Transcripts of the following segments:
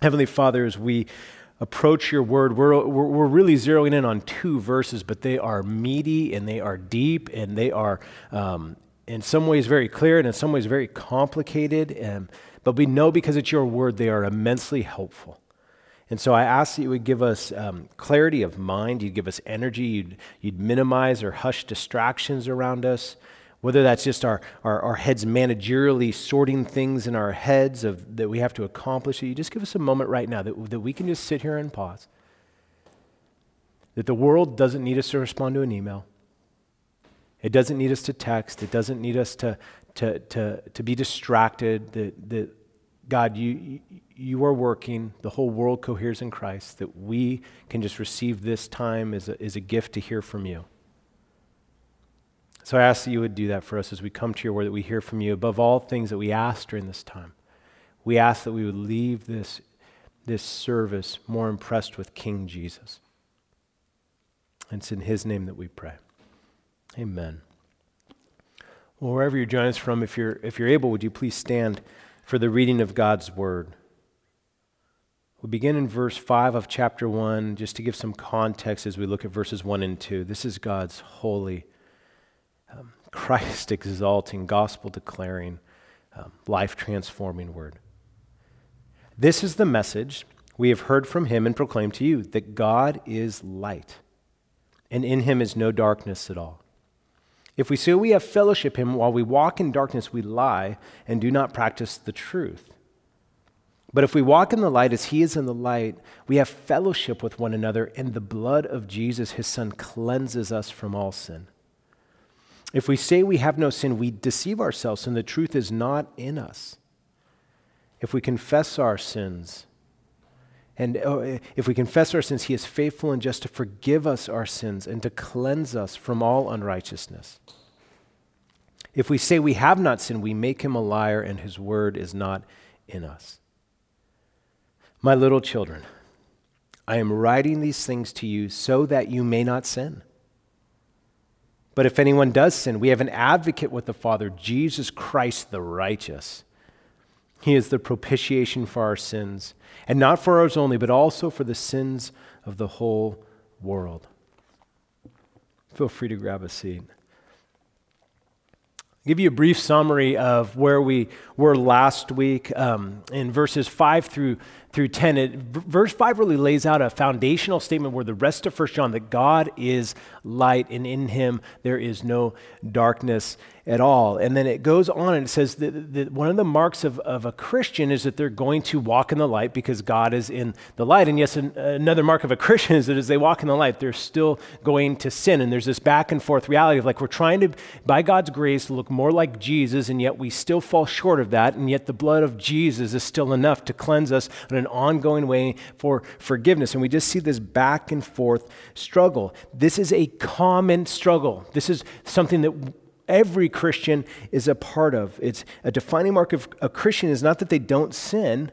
Heavenly Father, as we approach your word, we're, we're, really zeroing in on two verses, but they are meaty and they are deep and they are um, in some ways very clear and in some ways very complicated. And, but we know because it's your word, they are immensely helpful. And so I ask that you would give us um, clarity of mind, you'd give us energy, you'd, you'd minimize or hush distractions around us, whether that's just our, our, our, heads managerially sorting things in our heads of, that we have to accomplish. You just give us a moment right now that, that we can just sit here and pause. That the world doesn't need us to respond to an email. It doesn't need us to text. It doesn't need us to, to, to, to be distracted. That, that God, you, you are working, the whole world coheres in Christ, that we can just receive this time as a, as a gift to hear from you. So I ask that you would do that for us as we come to your word, that we hear from you above all things that we ask during this time. We ask that we would leave this, this service more impressed with King Jesus. And it's in his name that we pray. Amen. Well, wherever you're joining us from, if you're, if you're able, would you please stand for the reading of God's word? We begin in verse 5 of chapter 1, just to give some context as we look at verses 1 and 2. This is God's holy, um, Christ exalting, gospel declaring, um, life transforming word. This is the message we have heard from him and proclaimed to you that God is light, and in him is no darkness at all. If we say we have fellowship him while we walk in darkness, we lie and do not practice the truth. But if we walk in the light as he is in the light, we have fellowship with one another, and the blood of Jesus, his son, cleanses us from all sin. If we say we have no sin, we deceive ourselves, and the truth is not in us. If we confess our sins, and oh, if we confess our sins, he is faithful and just to forgive us our sins and to cleanse us from all unrighteousness. If we say we have not sinned, we make him a liar, and his word is not in us. My little children, I am writing these things to you so that you may not sin. But if anyone does sin, we have an advocate with the Father, Jesus Christ the righteous. He is the propitiation for our sins, and not for ours only, but also for the sins of the whole world. Feel free to grab a seat I'll give you a brief summary of where we were last week um, in verses 5 through, through 10. It, verse 5 really lays out a foundational statement where the rest of 1 John that God is light and in him there is no darkness at all. And then it goes on and it says that, that, one of the marks of, of a Christian is that they're going to walk in the light because God is in the light. And yes, an, another mark of a Christian is that as they walk in the light, they're still going to sin. And there's this back and forth reality of like we're trying to, by God's grace, look more like Jesus, and yet we still fall short of that. And yet the blood of Jesus is still enough to cleanse us in an ongoing way for forgiveness. And we just see this back and forth struggle. This is a common struggle. This is something that every Christian is a part of. It's a defining mark of a Christian is not that they don't sin,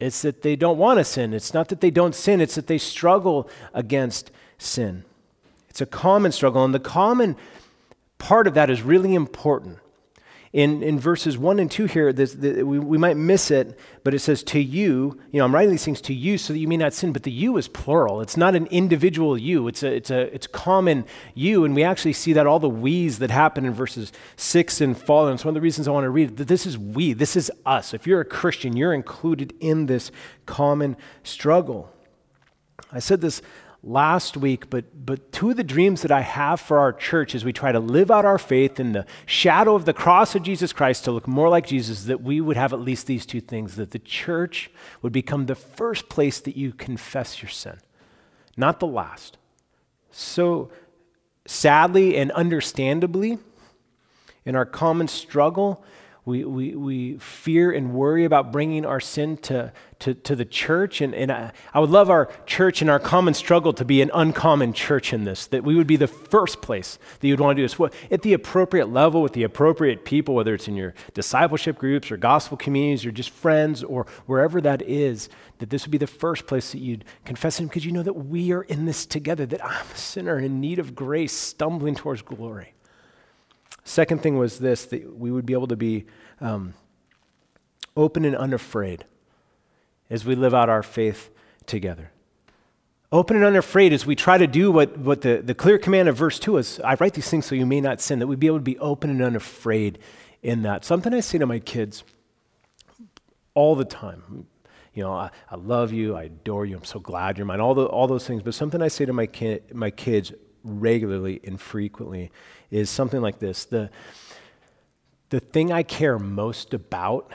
it's that they don't want to sin. It's not that they don't sin, it's that they struggle against sin. It's a common struggle, and the common part of that is really important in, in verses 1 and 2 here, this, the, we, we might miss it, but it says, To you, you know, I'm writing these things to you so that you may not sin, but the you is plural. It's not an individual you, it's a, it's a it's common you. And we actually see that all the we's that happen in verses 6 and following. It's one of the reasons I want to read that this is we, this is us. If you're a Christian, you're included in this common struggle. I said this last week, but, but two of the dreams that I have for our church as we try to live out our faith in the shadow of the cross of Jesus Christ to look more like Jesus, that we would have at least these two things that the church would become the first place that you confess your sin, not the last. So, sadly and understandably, in our common struggle, we, we, we fear and worry about bringing our sin to, to, to the church. And, and I, I would love our church and our common struggle to be an uncommon church in this, that we would be the first place that you'd want to do this well, at the appropriate level with the appropriate people, whether it's in your discipleship groups or gospel communities or just friends or wherever that is, that this would be the first place that you'd confess Him because you know that we are in this together, that I'm a sinner in need of grace, stumbling towards glory. Second thing was this that we would be able to be um, open and unafraid. as we live out our faith together. Open and unafraid as we try to do what, what the, the clear command of verse 2 is I write these things so you may not sin, that we'd be able to be open and unafraid in that. Something I say to my kids all the time. You know, I, I love you, I adore you, I'm so glad you're mine, all, the, all those things. But something I say to my, ki- my kids regularly and frequently is something like this the, the thing I care most about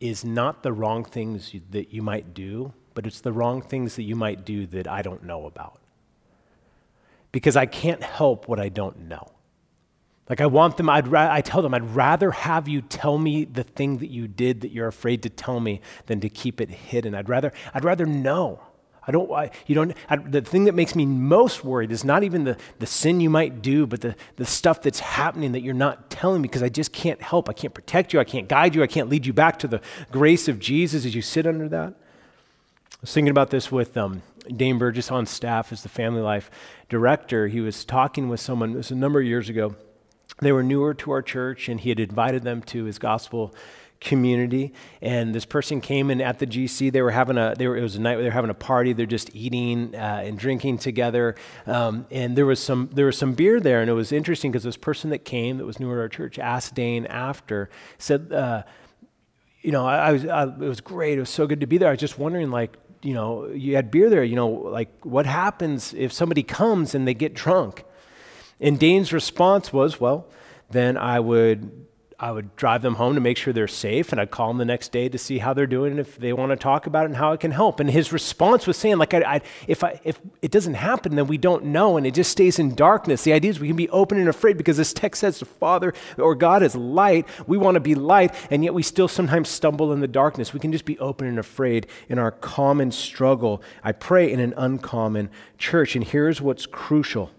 is not the wrong things you, that you might do, but it's the wrong things that you might do that I don't know about. Because I can't help what I don't know. Like I want them, I'd ra- I tell them, I'd rather have you tell me the thing that you did that you're afraid to tell me than to keep it hidden. I'd rather, I'd rather know. I don't, I, you don't, I, the thing that makes me most worried is not even the, the sin you might do, but the, the stuff that's happening that you're not telling me because I just can't help. I can't protect you. I can't guide you. I can't lead you back to the grace of Jesus as you sit under that. I was thinking about this with um, Dane Burgess on staff as the family life director. He was talking with someone, it was a number of years ago. They were newer to our church, and he had invited them to his gospel community. And this person came in at the GC. They were having a, they were, it was a night where they were having a party. They're just eating uh, and drinking together. Um, and there was some, there was some beer there. And it was interesting because this person that came that was new to our church asked Dane after, said, uh, you know, I, I was, I, it was great. It was so good to be there. I was just wondering, like, you know, you had beer there, you know, like what happens if somebody comes and they get drunk? And Dane's response was, well, then I would I would drive them home to make sure they're safe, and I'd call them the next day to see how they're doing, if they want to talk about it and how I can help. And his response was saying, like, I, I, if, I, if it doesn't happen, then we don't know, and it just stays in darkness. The idea is we can be open and afraid because this text says the Father or God is light. We want to be light, and yet we still sometimes stumble in the darkness. We can just be open and afraid in our common struggle. I pray in an uncommon church, and here's what's crucial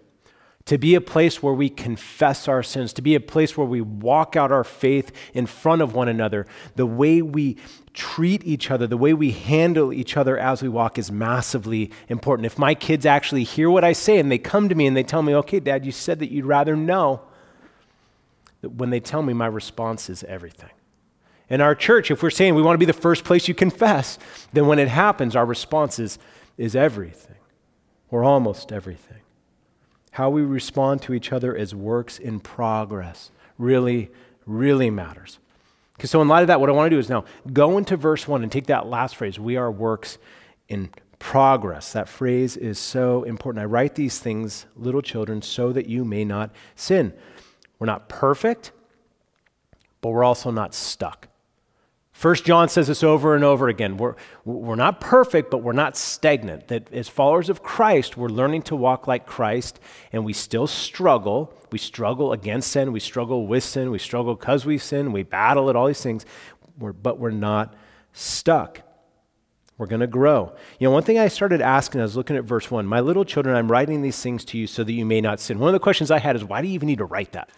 to be a place where we confess our sins, to be a place where we walk out our faith in front of one another. The way we treat each other, the way we handle each other as we walk is massively important. If my kids actually hear what I say and they come to me and they tell me, okay, dad, you said that you'd rather know, that when they tell me, my response is everything. In our church, if we're saying we want to be the first place you confess, then when it happens, our response is, is everything, or almost everything. How we respond to each other as works in progress really, really matters. So, in light of that, what I want to do is now go into verse 1 and take that last phrase, we are works in progress. That phrase is so important. I write these things, little children, so that you may not sin. We're not perfect, but we're also not stuck. First John says this over and over again. We're, we're not perfect, but we're not stagnant. That as followers of Christ, we're learning to walk like Christ, and we still struggle. We struggle against sin, we struggle with sin, we struggle because we sin, we battle at all these things, we're, but we're not stuck. We're going to grow. You know, one thing I started asking, I was looking at verse 1 My little children, I'm writing these things to you so that you may not sin. One of the questions I had is, why do you even need to write that?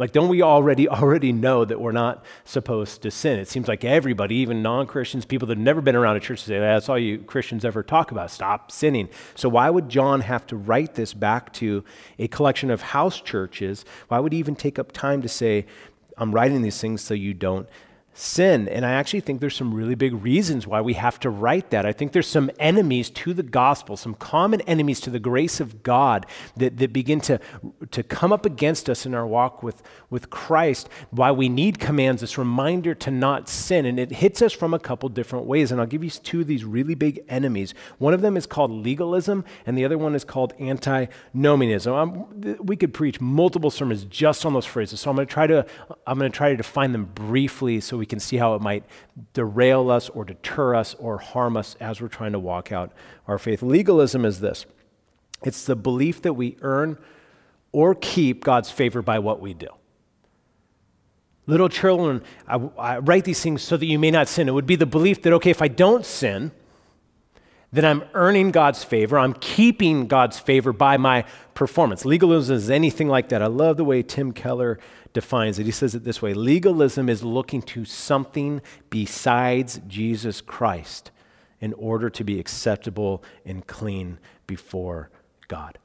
Like, don't we already already know that we're not supposed to sin? It seems like everybody, even non-Christians, people that have never been around a church, say that's all you Christians ever talk about. Stop sinning. So why would John have to write this back to a collection of house churches? Why would he even take up time to say, "I'm writing these things so you don't sin. And I actually think there's some really big reasons why we have to write that. I think there's some enemies to the gospel, some common enemies to the grace of God that, that begin to, to come up against us in our walk with, with Christ, why we need commands, this reminder to not sin. And it hits us from a couple different ways. And I'll give you two of these really big enemies. One of them is called legalism, and the other one is called antinomianism. Um, I'm, we could preach multiple sermons just on those phrases. So I'm going to try to I'm going to try to define them briefly so we can see how it might derail us or deter us or harm us as we're trying to walk out our faith. Legalism is this it's the belief that we earn or keep God's favor by what we do. Little children, I, I, write these things so that you may not sin. It would be the belief that, okay, if I don't sin, then I'm earning God's favor. I'm keeping God's favor by my performance. Legalism is anything like that. I love the way Tim Keller defines it. He says it this way Legalism is looking to something besides Jesus Christ in order to be acceptable and clean before God.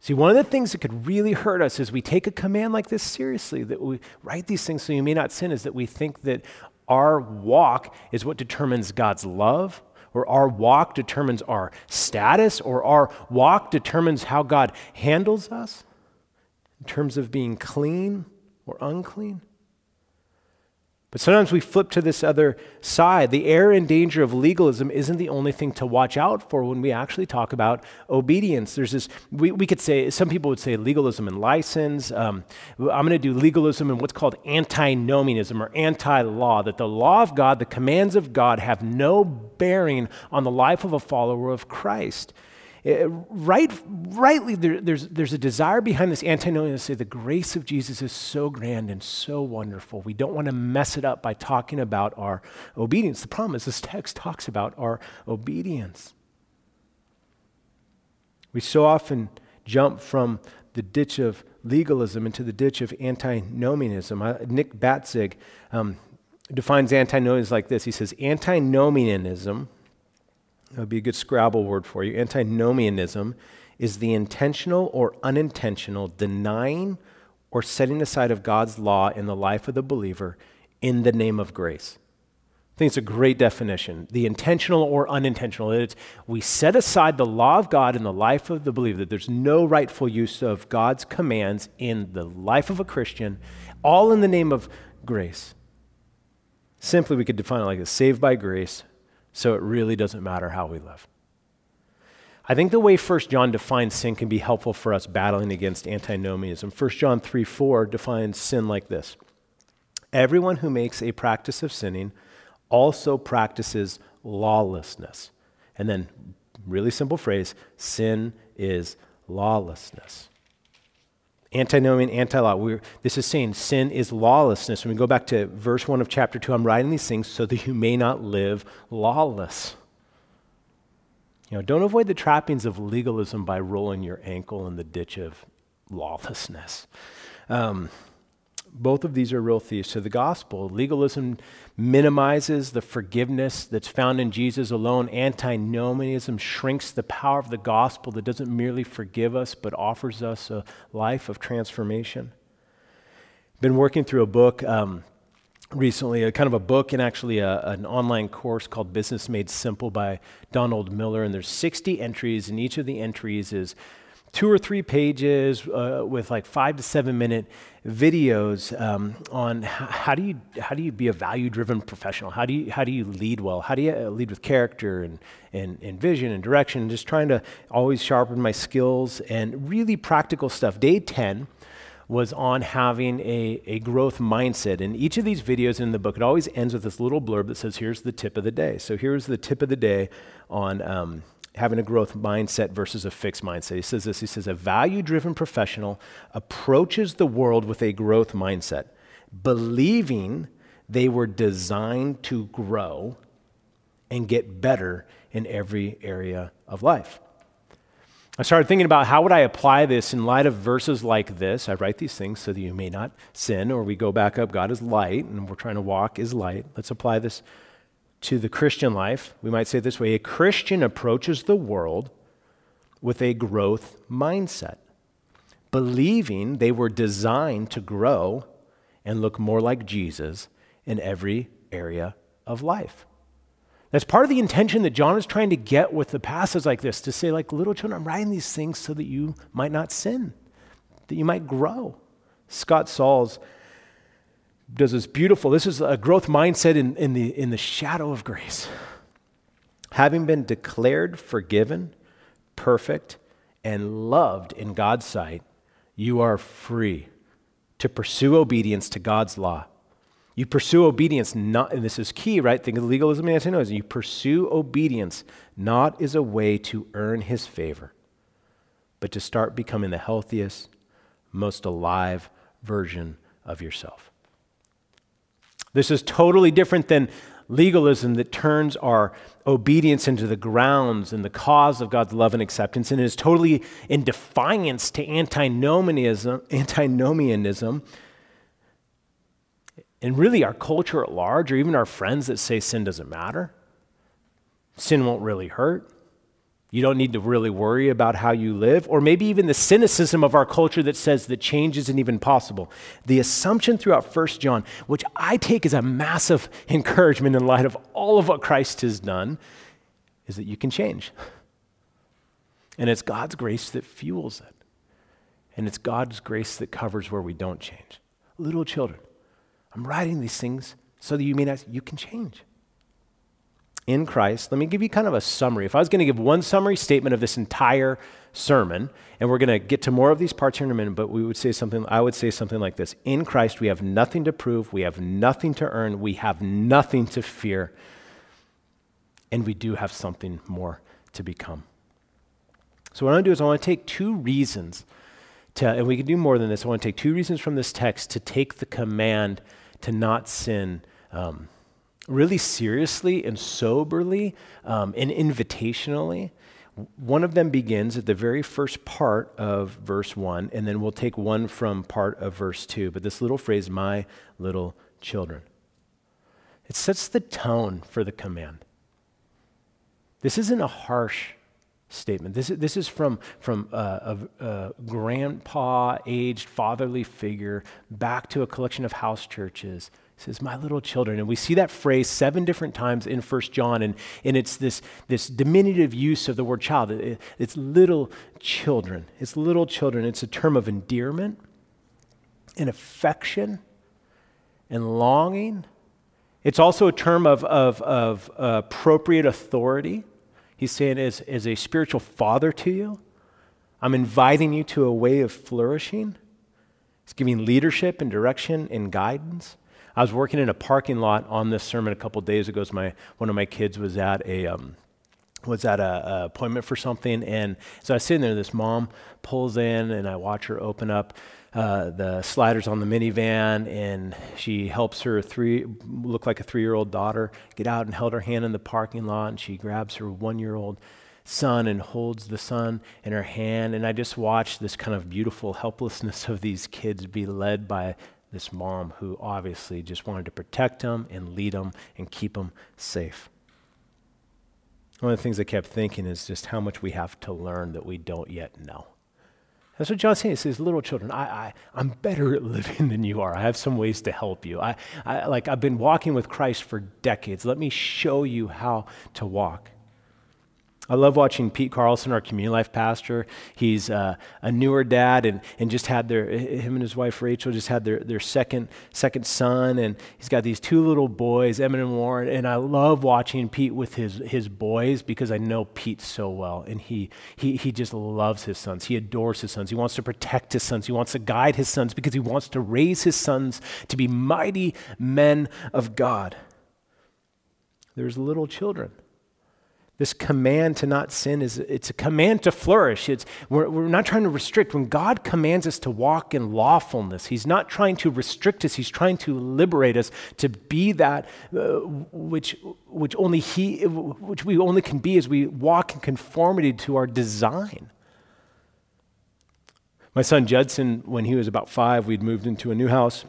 See, one of the things that could really hurt us is we take a command like this seriously, that we write these things so you may not sin, is that we think that our walk is what determines God's love, or our walk determines our status, or our walk determines how God handles us in terms of being clean or unclean. But sometimes we flip to this other side. The error and danger of legalism isn't the only thing to watch out for when we actually talk about obedience. There's this, we, we could say, some people would say legalism and license. Um, I'm going to do legalism and what's called antinomianism or anti law, that the law of God, the commands of God, have no bearing on the life of a follower of Christ. Uh, right, rightly, there, there's, there's a desire behind this antinomian to say the grace of Jesus is so grand and so wonderful. We don't want to mess it up by talking about our obedience. The problem is this text talks about our obedience. We so often jump from the ditch of legalism into the ditch of antinomianism. Uh, Nick Batzig um, defines antinomianism like this. He says, antinomianism that would be a good Scrabble word for you. Antinomianism is the intentional or unintentional denying or setting aside of God's law in the life of the believer in the name of grace. I think it's a great definition. The intentional or unintentional. It's we set aside the law of God in the life of the believer, that there's no rightful use of God's commands in the life of a Christian, all in the name of grace. Simply, we could define it like this saved by grace, so it really doesn't matter how we live. I think the way 1 John defines sin can be helpful for us battling against antinomianism. 1 John 3 4 defines sin like this Everyone who makes a practice of sinning also practices lawlessness. And then, really simple phrase sin is lawlessness. Antinomian, anti law. This is saying sin is lawlessness. When we go back to verse 1 of chapter 2, I'm writing these things so that you may not live lawless. You know, don't avoid the trappings of legalism by rolling your ankle in the ditch of lawlessness. Um, both of these are real thieves to the gospel. Legalism minimizes the forgiveness that's found in Jesus alone. Antinomianism shrinks the power of the gospel that doesn't merely forgive us, but offers us a life of transformation. Been working through a book um, recently, a kind of a book and actually a, an online course called Business Made Simple by Donald Miller. And there's 60 entries, and each of the entries is two or three pages uh, with like five to seven minute videos um, on how do you how do you be a value driven professional how do you how do you lead well how do you uh, lead with character and, and, and vision and direction just trying to always sharpen my skills and really practical stuff day 10 was on having a, a growth mindset. And each of these videos in the book, it always ends with this little blurb that says, here's the tip of the day. So here's the tip of the day on um, having a growth mindset versus a fixed mindset. He says this He says, a value driven professional approaches the world with a growth mindset, believing they were designed to grow and get better in every area of life. I started thinking about how would I apply this in light of verses like this. I write these things so that you may not sin, or we go back up, God is light, and we're trying to walk is light. Let's apply this to the Christian life, we might say it this way a Christian approaches the world with a growth mindset, believing they were designed to grow and look more like Jesus in every area of life. That's part of the intention that John is trying to get with the passages like this to say, like, little children, I'm writing these things so that you might not sin, that you might grow. Scott Sauls does this beautiful, this is a growth mindset in, in, the, in the shadow of grace. Having been declared forgiven, perfect, and loved in God's sight, you are free to pursue obedience to God's law. You pursue obedience not, and this is key, right? Think of legalism and antinomianism. You pursue obedience not as a way to earn his favor, but to start becoming the healthiest, most alive version of yourself. This is totally different than legalism that turns our obedience into the grounds and the cause of God's love and acceptance, and is totally in defiance to antinomianism, antinomianism, and really our culture at large, or even our friends that say sin doesn't matter. Sin won't really hurt. You don't need to really worry about how you live, or maybe even the cynicism of our culture that says that change isn't even possible. The assumption throughout 1 John, which I take as a massive encouragement in light of all of what Christ has done, is that you can change. And it's God's grace that fuels it. And it's God's grace that covers where we don't change. Little children, I'm writing these things so that you may not, you can change in Christ. Let me give you kind of a summary. If I was going to give one summary statement of this entire sermon, and we're going to get to more of these parts here in a minute, but we would say something, I would say something like this In Christ, we have nothing to prove, we have nothing to earn, we have nothing to fear, and we do have something more to become. So, what I want to do is I want to take two reasons to, and we can do more than this. I want to take two reasons from this text to take the command to not sin. Um, really seriously and soberly um, and invitationally. One of them begins at the very first part of verse 1, and then we'll take one from part of verse 2. But this little phrase, my little children, it sets the tone for the command. This isn't a harsh statement. This is, this is from, from a, a, a grandpa aged fatherly figure back to a collection of house churches says, My little children. And we see that phrase seven different times in First John, and, and it's this, this diminutive use of the word child. It, it's little children. It's little children. It's a term of endearment and affection and longing. It's also a term of, of, of appropriate authority. He's saying, as, as a spiritual father to you, I'm inviting you to a way of flourishing. He's giving leadership and direction and guidance. I was working in a parking lot on this sermon a couple days ago. As my one of my kids was at a um, was at a, a, appointment for something, and so I was sitting there. This mom pulls in, and I watch her open up uh, the sliders on the minivan, and she helps her three look like a three year old daughter get out and held her hand in the parking lot, and she grabs her one year old son and holds the son in her hand. And I just watched this kind of beautiful helplessness of these kids be led by this mom who obviously just wanted to protect him and lead him and keep him safe. One of the things I kept thinking is just how much we have to learn that we don't yet know. That's what John's saying. He says, little children, I, I, I'm better at living than you are. I have some ways to help you. I, I, like, I've been walking with Christ for decades. Let me show you how to walk. I love watching Pete Carlson, our community life pastor. He's uh, a newer dad and, and just had their, him and his wife Rachel just had their, their second, second son. And he's got these two little boys, Emmett and Warren. And I love watching Pete with his, his boys because I know Pete so well. And he, he, he just loves his sons. He adores his sons. He wants to protect his sons. He wants to guide his sons because he wants to raise his sons to be mighty men of God. There's little children this command to not sin is it's a command to flourish. It's, we're, we're not trying to restrict. When god commands us to walk in lawfulness he's not trying to restrict us. He's trying to liberate us to be that uh, which, which only he which we only can be as we walk in conformity to our design. My son judson when he was about five we'd moved into a new house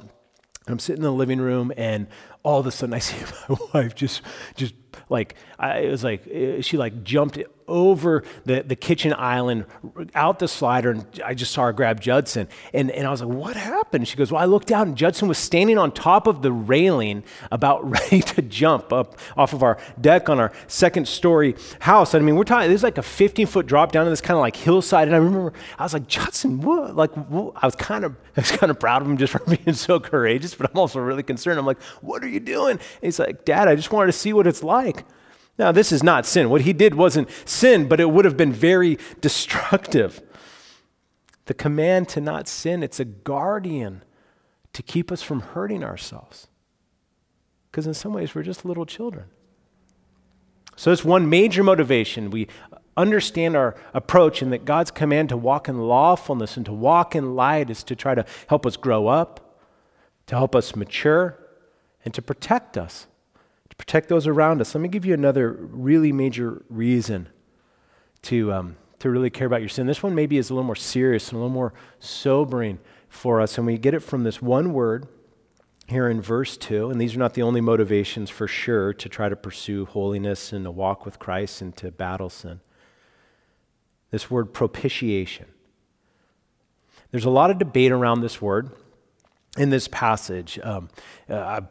i'm sitting in the living room and all of a sudden i see my wife just just like I, it was like eh, she like jumped over the, the kitchen island out the slider and i just saw her grab judson. And, and i was like what happened? She goes well i looked out and judson was standing on top of the railing about ready to jump up off of our deck on our second story house. I mean we're talking there's like a 15 foot drop down to this kind of like hillside and i remember i was like judson what? Like what? i was kind of i was kind of proud of him just for being so courageous but i'm also really concerned. I'm like what are you doing? And he's like dad i just wanted to see what it's like now, this is not sin. What he did wasn't sin, but it would have been very destructive. The command to not sin, it's a guardian to keep us from hurting ourselves. Because in some ways, we're just little children. So it's one major motivation. We understand our approach and that God's command to walk in lawfulness and to walk in light is to try to help us grow up, to help us mature, and to protect us protect those around us. Let me give you another really major reason to, um, to really care about your sin. This one maybe is a little more serious and a little more sobering for us. And we get it from this one word here in verse 2. And these are not the only motivations for sure to try to pursue holiness and to walk with Christ and to battle sin. this word propitiation. There's a lot of debate around this word in this passage. Um, uh,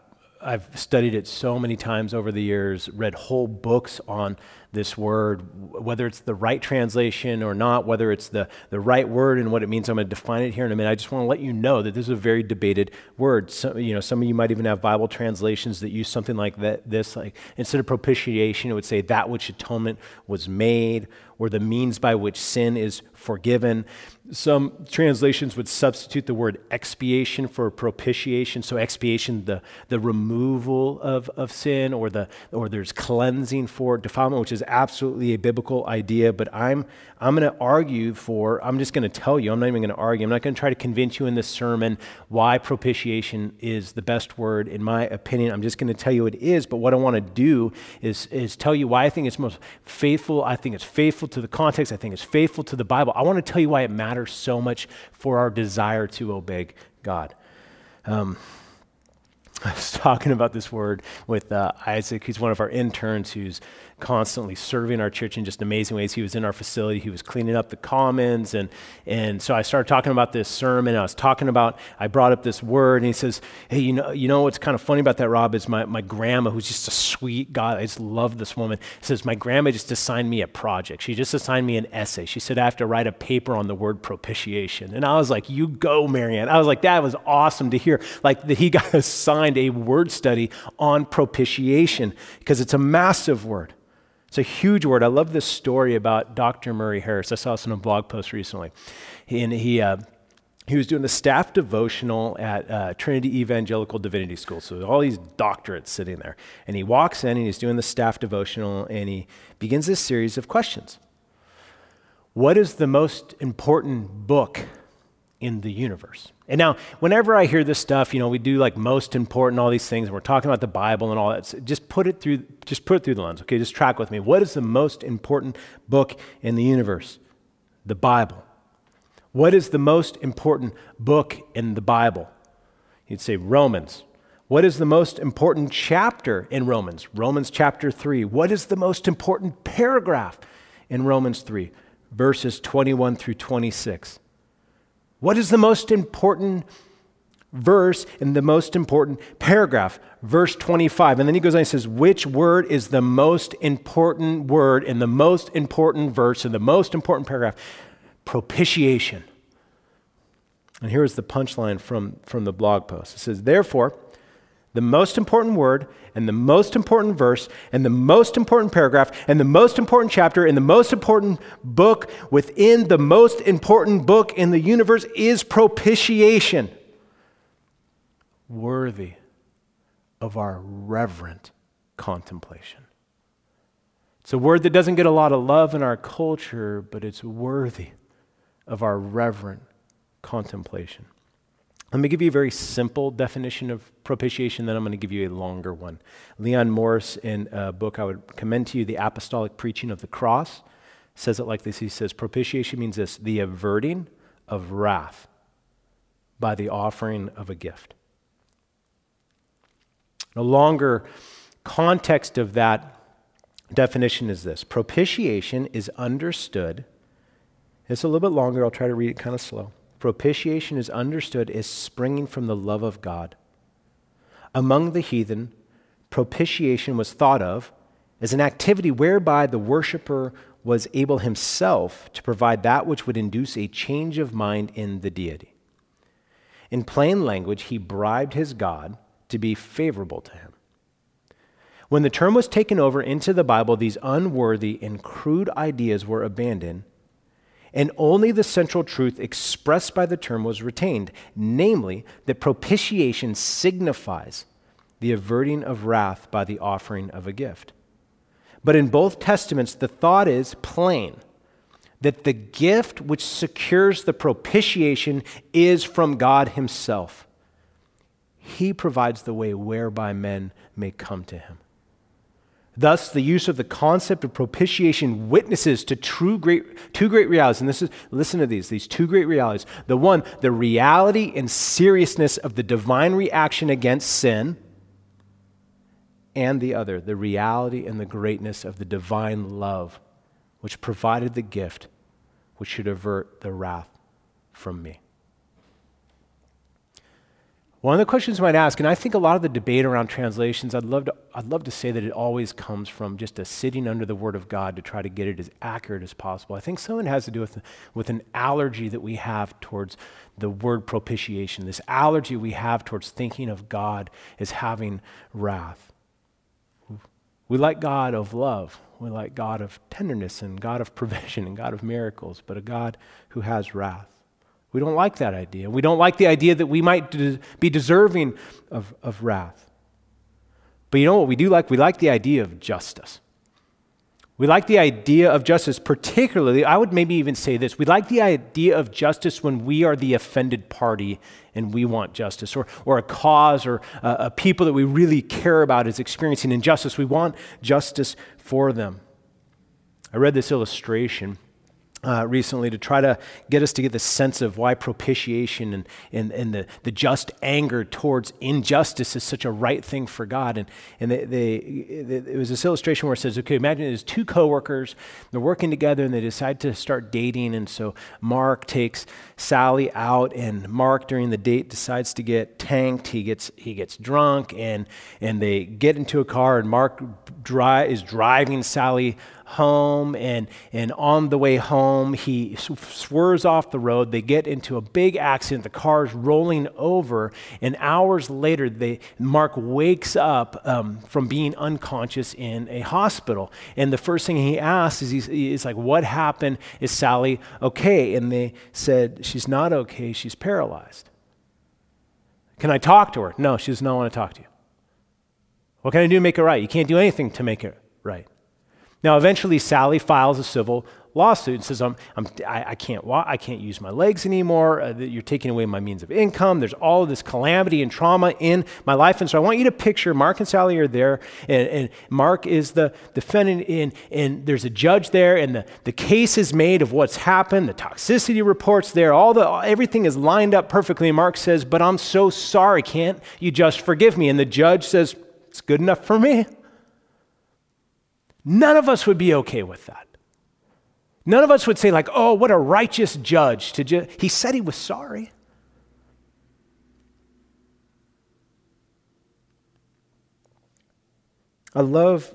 I've studied it so many times over the years, read whole books on this word, whether it's the right translation or not, whether it's the, the right word and what it means. I'm going to define it here in a minute. I just want to let you know that this is a very debated word. Some, you know, some of you might even have Bible translations that use something like that, this, like instead of propitiation, it would say that which atonement was made or the means by which sin is forgiven. Some translations would substitute the word expiation for propitiation. So expiation, the, the removal of, of sin, or the or there's cleansing for defilement, which is absolutely a biblical idea. But I'm I'm going to argue for, I'm just going to tell you, I'm not even going to argue, I'm not going to try to convince you in this sermon why propitiation is the best word, in my opinion. I'm just going to tell you it is, but what I want to do is, is tell you why I think it's most faithful. I think it's faithful to the context, I think it's faithful to the Bible. I want to tell you why it matters so much for our desire to obey God. Um, I was talking about this word with uh, Isaac. He's one of our interns who's constantly serving our church in just amazing ways. He was in our facility, he was cleaning up the commons. And, and so I started talking about this sermon. I was talking about, I brought up this word, and he says, Hey, you know, you know what's kind of funny about that, Rob, is my, my grandma, who's just a sweet God, I just love this woman, says, My grandma just assigned me a project. She just assigned me an essay. She said, I have to write a paper on the word propitiation. And I was like, You go, Marianne. I was like, That was awesome to hear. Like, that he got assigned a word study on propitiation because it's a massive word. It's a huge word. I love this story about Dr. Murray Harris. I saw this in a blog post recently. And he, uh, he was doing the staff devotional at uh, Trinity Evangelical Divinity School. So all these doctorates sitting there. And he walks in and he's doing the staff devotional and he begins this series of questions. What is the most important book in the universe? And now, whenever I hear this stuff, you know, we do like most important, all these things, and we're talking about the Bible and all that. So just put it through, just put it through the lens. Okay, just track with me. What is the most important book in the universe? The Bible. What is the most important book in the Bible? You'd say Romans. What is the most important chapter in Romans? Romans chapter 3. What is the most important paragraph in Romans 3? Verses 21 through 26. What is the most important verse in the most important paragraph? Verse 25. And then he goes on and says, Which word is the most important word in the most important verse in the most important paragraph? Propitiation. And here's the punchline from, from the blog post it says, Therefore, the most important word and the most important verse and the most important paragraph and the most important chapter and the most important book within the most important book in the universe is propitiation. Worthy of our reverent contemplation. It's a word that doesn't get a lot of love in our culture, but it's worthy of our reverent contemplation. Let me give you a very simple definition of propitiation, then I'm going to give you a longer one. Leon Morris, in a book I would commend to you, The Apostolic Preaching of the Cross, says it like this He says, Propitiation means this the averting of wrath by the offering of a gift. A longer context of that definition is this propitiation is understood. It's a little bit longer, I'll try to read it kind of slow propitiation is understood as springing from the love of God. Among the heathen, propitiation was thought of as an activity whereby the worshiper was able himself to provide that which would induce a change of mind in the deity. In plain language, he bribed his God to be favorable to him. When the term was taken over into the Bible, these unworthy and crude ideas were abandoned and only the central truth expressed by the term was retained, namely, that propitiation signifies the averting of wrath by the offering of a gift. But in both testaments, the thought is plain that the gift which secures the propitiation is from God Himself. He provides the way whereby men may come to Him. Thus, the use of the concept of propitiation witnesses to true great, two great realities. And this is, listen to these, these two great realities. The one, the reality and seriousness of the divine reaction against sin. And the other, the reality and the greatness of the divine love, which provided the gift which should avert the wrath from me. One of the questions you might ask, and I think a lot of the debate around translations, I'd love, to, I'd love to say that it always comes from just a sitting under the Word of God to try to get it as accurate as possible. I think some of it has to do with, with an allergy that we have towards the word propitiation, this allergy we have towards thinking of God as having wrath. We like God of love. We like God of tenderness and God of provision and God of miracles, but a God who has wrath. We don't like that idea. We don't like the idea that we might be deserving of, of wrath. But you know what we do like? We like the idea of justice. We like the idea of justice, particularly, I would maybe even say this we like the idea of justice when we are the offended party and we want justice, or, or a cause or a, a people that we really care about is experiencing injustice. We want justice for them. I read this illustration uh, recently to try to get us to get the sense of why propitiation and, and, and the, the just anger towards injustice is such a right thing for God. And, and they, they, it was this illustration where it says, okay, imagine there's two coworkers, they're working together and they decide to start dating. And so Mark takes Sally out, and Mark, during the date, decides to get tanked. He gets, he gets drunk, and, and they get into a car, and Mark dri- is driving Sally home, and, and on the way home, he swerves off the road. They get into a big accident. The car's rolling over, and hours later, they, Mark wakes up um, from being unconscious in a hospital. And the first thing he asks is, he's, he's like, What happened? Is Sally okay? And they said, She's not okay, she's paralyzed. Can I talk to her? No, she does not want to talk to you. What can I do to make it right? You can't do anything to make it right. Now, eventually, Sally files a civil lawsuit and says, I'm, I'm, I, I can't walk, I can't use my legs anymore. Uh, you're taking away my means of income. There's all of this calamity and trauma in my life. And so I want you to picture Mark and Sally are there, and, and Mark is the defendant, and, and there's a judge there, and the, the case is made of what's happened, the toxicity reports there, all the, everything is lined up perfectly. And Mark says, But I'm so sorry. Can't you just forgive me? And the judge says, It's good enough for me. None of us would be okay with that. None of us would say, like, oh, what a righteous judge to ju-. He said he was sorry. I love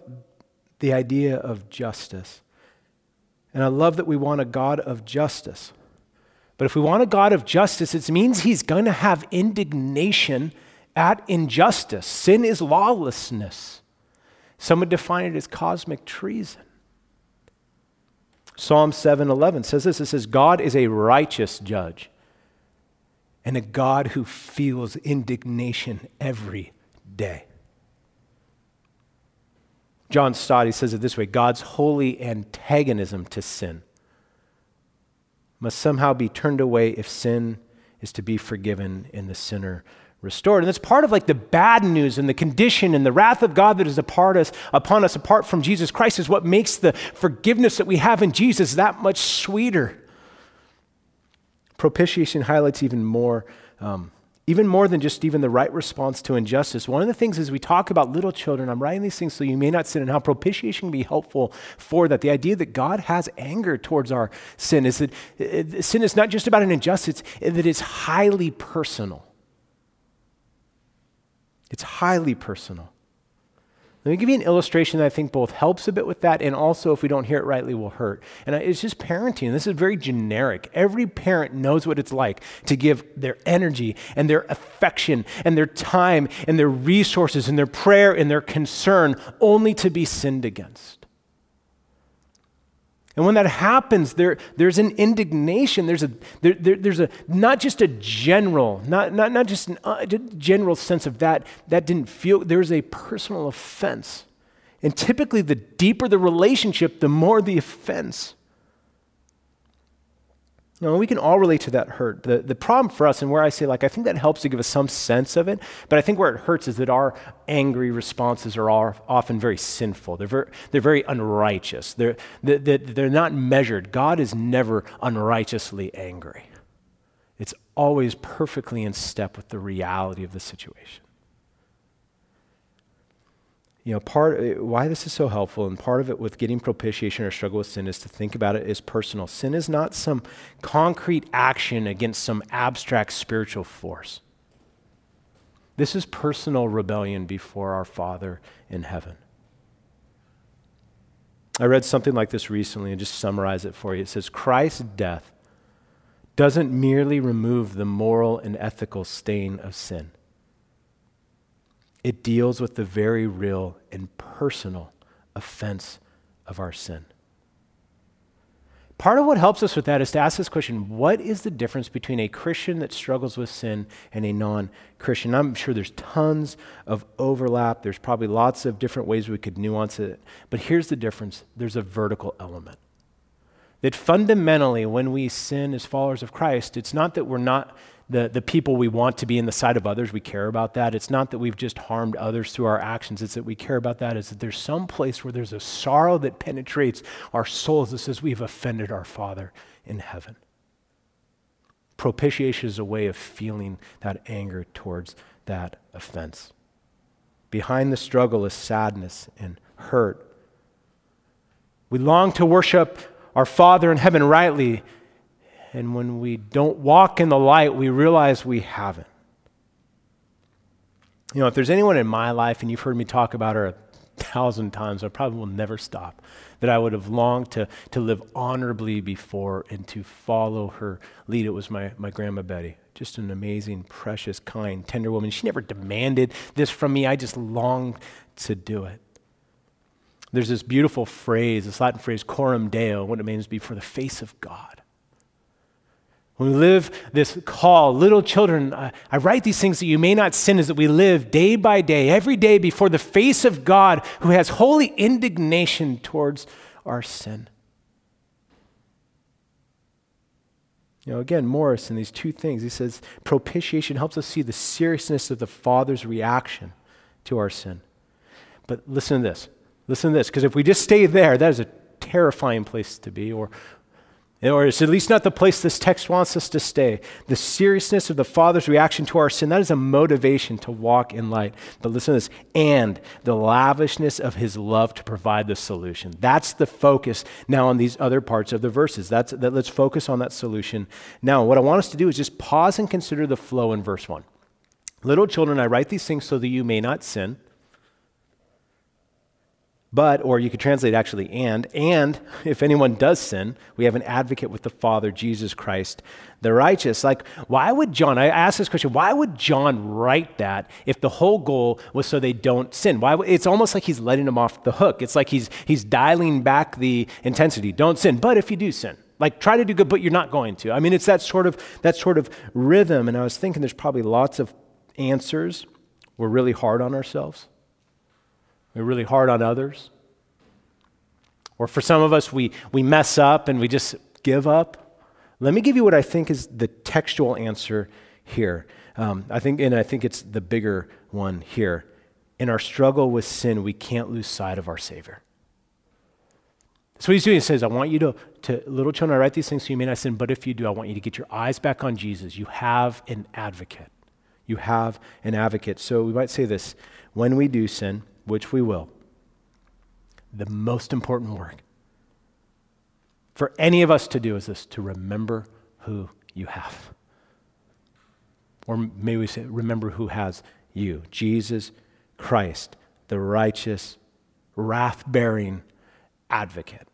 the idea of justice. And I love that we want a God of justice. But if we want a God of justice, it means he's going to have indignation at injustice. Sin is lawlessness. Some would define it as cosmic treason. Psalm 7:11 says this it says God is a righteous judge and a God who feels indignation every day. John Stott he says it this way God's holy antagonism to sin must somehow be turned away if sin is to be forgiven in the sinner restored. And that's part of like the bad news and the condition and the wrath of God that is upon us, upon us apart from Jesus Christ is what makes the forgiveness that we have in Jesus that much sweeter. Propitiation highlights even more, um, even more than just even the right response to injustice. One of the things is we talk about little children. I'm writing these things so you may not sin, and how propitiation can be helpful for that. The idea that God has anger towards our sin is that uh, sin is not just about an injustice; that it's highly personal. It's highly personal. Let me give you an illustration that I think both helps a bit with that and also, if we don't hear it rightly, will hurt. And it's just parenting. This is very generic. Every parent knows what it's like to give their energy and their affection and their time and their resources and their prayer and their concern only to be sinned against. And when that happens, there, there's an indignation. There's a, there, there, there's a, not just a general, not, not, not just a uh, general sense of that, that didn't feel, there's a personal offense. And typically, the deeper the relationship, the more the offense. You know, we can all relate to that hurt. The, the problem for us, and where I say, like, I think that helps to give us some sense of it, but I think where it hurts is that our angry responses are all, often very sinful. They're very, they're very unrighteous. They're, they're, they're not measured. God is never unrighteously angry, it's always perfectly in step with the reality of the situation. You know, part eh, why this is so helpful, and part of it with getting propitiation or struggle with sin is to think about it as personal. Sin is not some concrete action against some abstract spiritual force. This is personal rebellion before our Father in heaven. I read something like this recently and just summarize it for you. It says Christ's death doesn't merely remove the moral and ethical stain of sin it deals with the very real and personal offense of our sin. Part of what helps us with that is to ask this question what is the difference between a Christian that struggles with sin and a non Christian? I'm sure there's tons of overlap. There's probably lots of different ways we could nuance it. But here's the difference there's a vertical element. That fundamentally, when we sin as followers of Christ, it's not that we're not the, the people we want to be in the sight of others. We care about that. It's not that we've just harmed others through our actions. It's that we care about that. Is that there's some place where there's a sorrow that penetrates our souls that says we've offended our Father in heaven. Propitiation is a way of feeling that anger towards that offense. Behind the struggle is sadness and hurt. We long to worship our Father in heaven rightly, and when we don't walk in the light, we realize we haven't. You know, if there's anyone in my life, and you've heard me talk about her a thousand times, I probably will never stop, that I would have longed to, to live honorably before and to follow her lead, it was my, my grandma Betty. Just an amazing, precious, kind, tender woman. She never demanded this from me. I just longed to do it. There's this beautiful phrase, this Latin phrase, coram deo, what it means before the face of God. When we live this call, little children, I, I, write these things that you may not sin, is that we live day by day, every day before the face of God who has holy indignation towards our sin. You know, again, Morris in these two things, he says propitiation helps us see the seriousness of the Father's reaction to our sin. But listen to this. Listen to this, because if we just stay there, that is a terrifying place to be, or or it's at least not the place this text wants us to stay. The seriousness of the Father's reaction to our sin, that is a motivation to walk in light. But listen to this and the lavishness of his love to provide the solution. That's the focus now on these other parts of the verses. That's, that, let's focus on that solution. Now, what I want us to do is just pause and consider the flow in verse 1. Little children, I write these things so that you may not sin. But, or you could translate actually, and, and if anyone does sin, we have an advocate with the Father, Jesus Christ, the righteous. Like, why would John, I asked this question, why would John write that if the whole goal was so they don't sin? Why, it's almost like he's letting them off the hook. It's like he's, he's dialing back the intensity. Don't sin, but if you do sin, like try to do good, but you're not going to. I mean, it's that sort of, that sort of rhythm. And I was thinking there's probably lots of answers. We're really hard on ourselves. We're really hard on others. Or for some of us, we, we mess up and we just give up. Let me give you what I think is the textual answer here. Um, I think, and I think it's the bigger one here. In our struggle with sin, we can't lose sight of our Savior. So what he's doing. He says, I want you to, to, little children, I write these things so you may not sin, but if you do, I want you to get your eyes back on Jesus. You have an advocate. You have an advocate. So we might say this when we do sin, which we will, the most important work for any of us to do is this to remember who you have. Or may we say, remember who has you Jesus Christ, the righteous, wrath bearing advocate.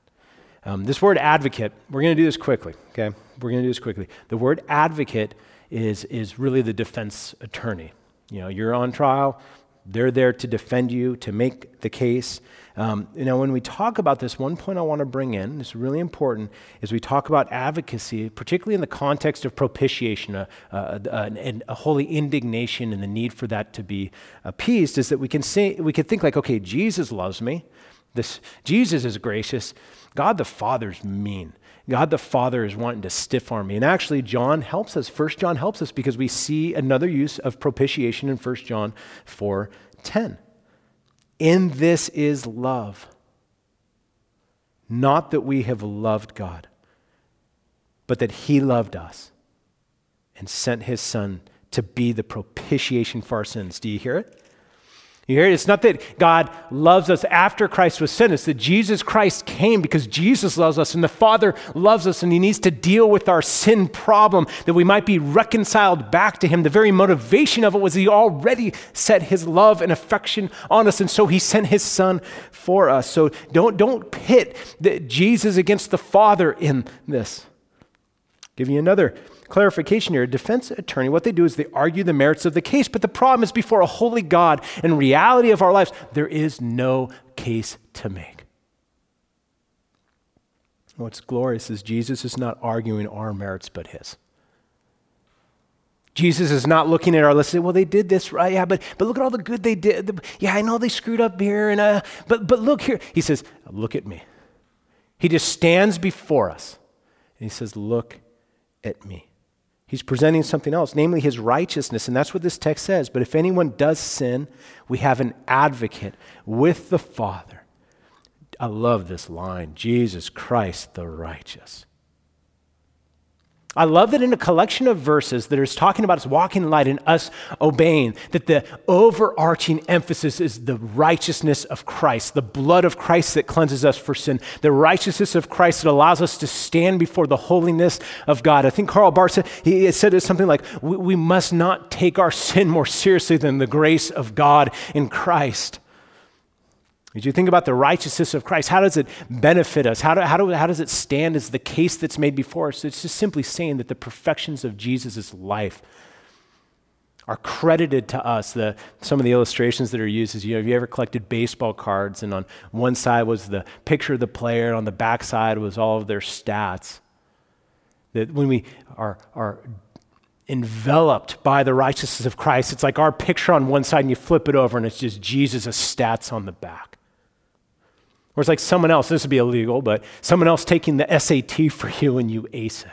Um, this word advocate, we're going to do this quickly, okay? We're going to do this quickly. The word advocate is, is really the defense attorney. You know, you're on trial, they're there to defend you, to make the case. Um, you know, when we talk about this, one point I want to bring in, it's really important, is we talk about advocacy, particularly in the context of propitiation, a, a, a, a holy indignation, and the need for that to be appeased, is that we can say, we can think like, okay, Jesus loves me. This Jesus is gracious. God the Father's mean. God the Father is wanting to stiff arm me. And actually, John helps us. First John helps us because we see another use of propitiation in First John 4 10. In this is love. Not that we have loved God, but that He loved us and sent His Son to be the propitiation for our sins. Do you hear it? You hear it? It's not that God loves us after Christ was sent. It's that Jesus Christ came because Jesus loves us and the Father loves us and He needs to deal with our sin problem that we might be reconciled back to Him. The very motivation of it was He already set His love and affection on us, and so He sent His Son for us. So don't, don't pit the, Jesus against the Father in this. I'll give you another clarification here. A defense attorney, what they do is they argue the merits of the case, but the problem is before a holy God and reality of our lives, there is no case to make. What's glorious is Jesus is not arguing our merits, but his. Jesus is not looking at our list and say, well, they did this right. Yeah, but, but look at all the good they did. Yeah, I know they screwed up here. And, uh, but, but look here. He says, look at me. He just stands before us and he says, look at me. He's presenting something else, namely his righteousness. And that's what this text says. But if anyone does sin, we have an advocate with the Father. I love this line Jesus Christ the righteous. I love that in a collection of verses that is talking about us walking in light and us obeying, that the overarching emphasis is the righteousness of Christ, the blood of Christ that cleanses us for sin, the righteousness of Christ that allows us to stand before the holiness of God. I think Karl Barth said, he said it's something like, we, we must not take our sin more seriously than the grace of God in Christ. As you think about the righteousness of Christ, how does it benefit us? How, do, how, do, how does it stand as the case that's made before us? It's just simply saying that the perfections of Jesus' life are credited to us. The, some of the illustrations that are used is you know, have you ever collected baseball cards? And on one side was the picture of the player, and on the back side was all of their stats. That when we are, are enveloped by the righteousness of Christ, it's like our picture on one side, and you flip it over, and it's just Jesus' stats on the back. Or it's like someone else, this would be illegal, but someone else taking the SAT for you and you ace it.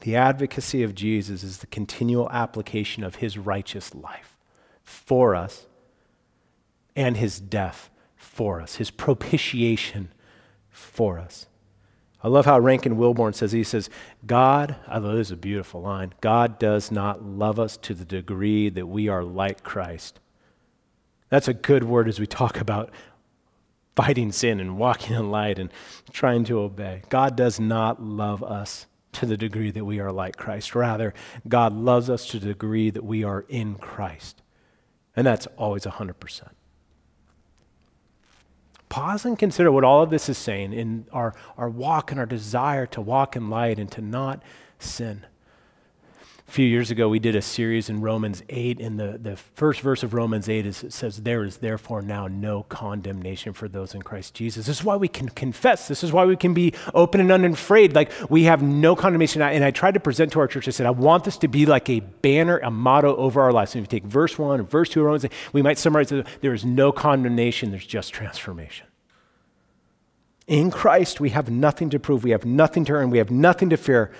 The advocacy of Jesus is the continual application of his righteous life for us and his death for us, his propitiation for us. I love how Rankin Wilbourne says, he says, God, I love this is a beautiful line, God does not love us to the degree that we are like Christ that's a good word as we talk about fighting sin and walking in light and trying to obey. God does not love us to the degree that we are like Christ. Rather, God loves us to the degree that we are in Christ. And that's always 100%. Pause and consider what all of this is saying in our, our walk and our desire to walk in light and to not sin. A few years ago, we did a series in Romans 8, and the, the first verse of Romans 8 is, it says, There is therefore now no condemnation for those in Christ Jesus. This is why we can confess. This is why we can be open and unafraid. Like, we have no condemnation. And I tried to present to our church, I said, I want this to be like a banner, a motto over our lives. So if you take verse 1 and verse 2 of Romans 8, we might summarize it there is no condemnation, there's just transformation. In Christ, we have nothing to prove, we have nothing to earn, we have nothing to fear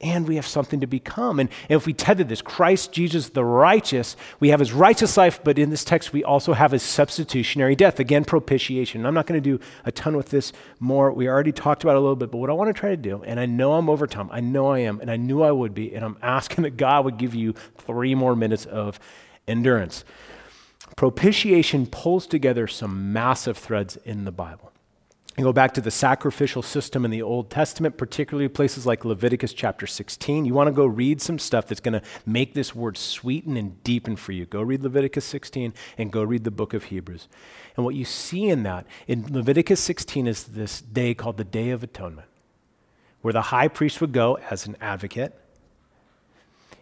and we have something to become. And, and, if we tether this, Christ Jesus the righteous, we have his righteous life, but in this text we also have his substitutionary death. Again, propitiation. I'm not going to do a ton with this more. We already talked about a little bit, but what I want to try to do, and I know I'm over time, I know I am, and I knew I would be, and I'm asking that God would give you three more minutes of endurance. Propitiation pulls together some massive threads in the Bible. You go back to the sacrificial system in the Old Testament, particularly places like Leviticus chapter 16. You want to go read some stuff that's going to make this word sweeten and deepen for you. Go read Leviticus 16 and go read the book of Hebrews. And what you see in that, in Leviticus 16, is this day called the Day of Atonement, where the high priest would go as an advocate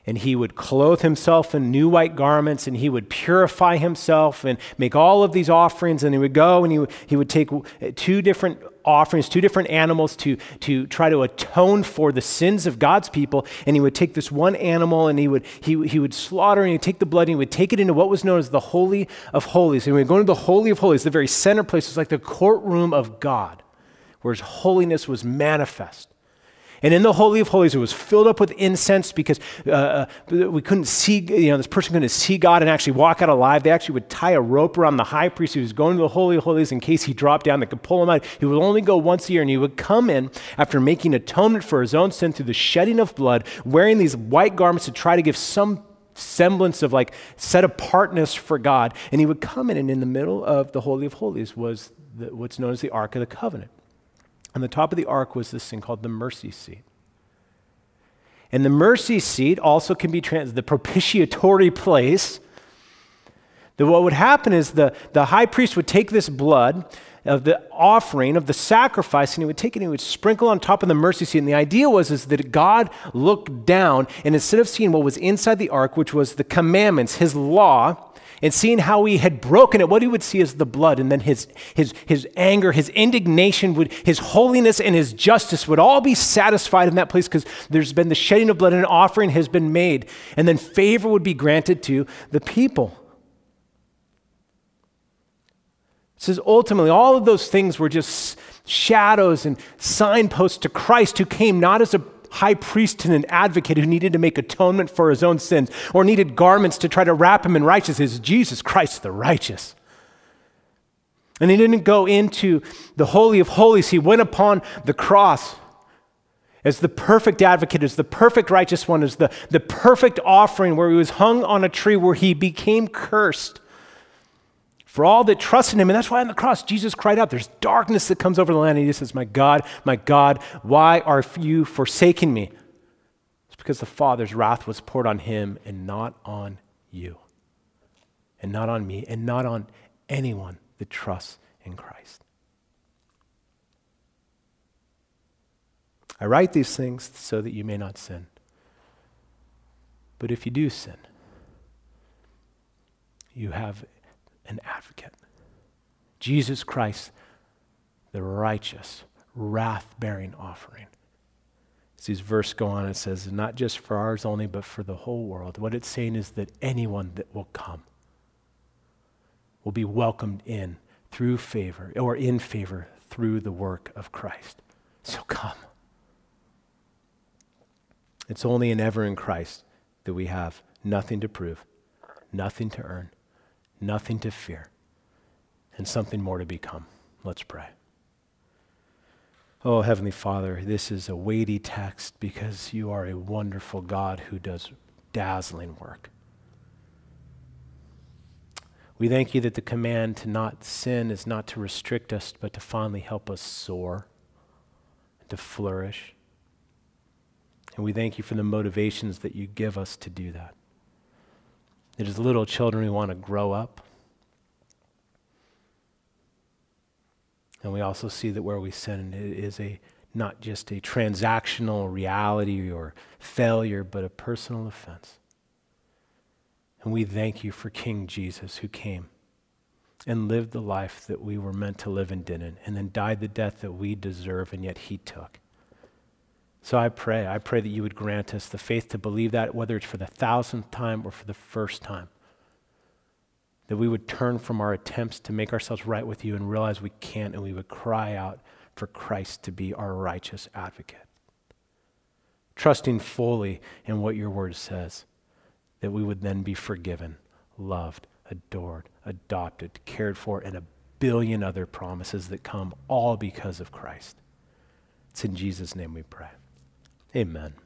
and he would clothe himself in new white garments and he would purify himself and make all of these offerings. And he would go and he, would, he would take two different offerings two different animals to, to try to atone for the sins of god's people. And he would take this one animal and he would, he, he would slaughter and he'd take the blood and he would take it into what was known as the holy of holies. And we would go into the holy of holies the very center place it was like the courtroom of god where his holiness was manifest and in the Holy of Holies, it was filled up with incense because uh, uh, we couldn't see, you know, this person couldn't see God and actually walk out alive. They actually would tie a rope around the high priest who was going to the Holy of Holies in case he dropped down. They could pull him out. He would only go once a year, and he would come in after making atonement for his own sin through the shedding of blood, wearing these white garments to try to give some semblance of like set apartness for God. And he would come in, and in the middle of the Holy of Holies was the, what's known as the Ark of the Covenant. On the top of the ark was this thing called the mercy seat. And the mercy seat also can be translated the propitiatory place. That what would happen is the, the high priest would take this blood of the offering, of the sacrifice, and he would take it and he would sprinkle on top of the mercy seat. And the idea was is that God looked down, and instead of seeing what was inside the ark, which was the commandments, his law, and seeing how he had broken it, what he would see is the blood, and then his, his, his anger, his indignation, would, his holiness, and his justice would all be satisfied in that place because there's been the shedding of blood and an offering has been made. And then favor would be granted to the people. It says ultimately, all of those things were just shadows and signposts to Christ who came not as a high priest and an advocate who needed to make atonement for his own sins or needed garments to try to wrap him in righteousness. Jesus Christ, the righteous. And he didn't go into the Holy of Holies, he went upon the cross as the perfect advocate, as the perfect righteous one, as the, the perfect offering where he was hung on a tree where he became cursed for all that trust in him. And that's why on the cross, Jesus cried out, There's darkness that comes over the land. And he says, My God, my God, why are you forsaking me? It's because the Father's wrath was poured on him and not on you, and not on me, and not on anyone that trusts in Christ. I write these things so that you may not sin. But if you do sin, you have an advocate. Jesus Christ, the righteous, wrath bearing offering. As these verses go on, it says, not just for ours only, but for the whole world. What it's saying is that anyone that will come will be welcomed in through favor, or in favor through the work of Christ. So come. It's only and ever in Christ that we have nothing to prove, nothing to earn, nothing to fear, and something more to become. Let's pray. Oh, Heavenly Father, this is a weighty text because you are a wonderful God who does dazzling work. We thank you that the command to not sin is not to restrict us, but to finally help us soar, and to flourish. And we thank you for the motivations that you give us to do that. That as little children, we want to grow up. And we also see that where we sin it is a not just a transactional reality or failure, but a personal offense. And we thank you for King Jesus who came and lived the life that we were meant to live and didn't, and then died the death that we deserve, and yet he took. So I pray, I pray that you would grant us the faith to believe that, whether it's for the thousandth time or for the first time. That we would turn from our attempts to make ourselves right with you and realize we can't, and we would cry out for Christ to be our righteous advocate. Trusting fully in what your word says, that we would then be forgiven, loved, adored, adopted, cared for, and a billion other promises that come all because of Christ. It's in Jesus' name we pray. Amen.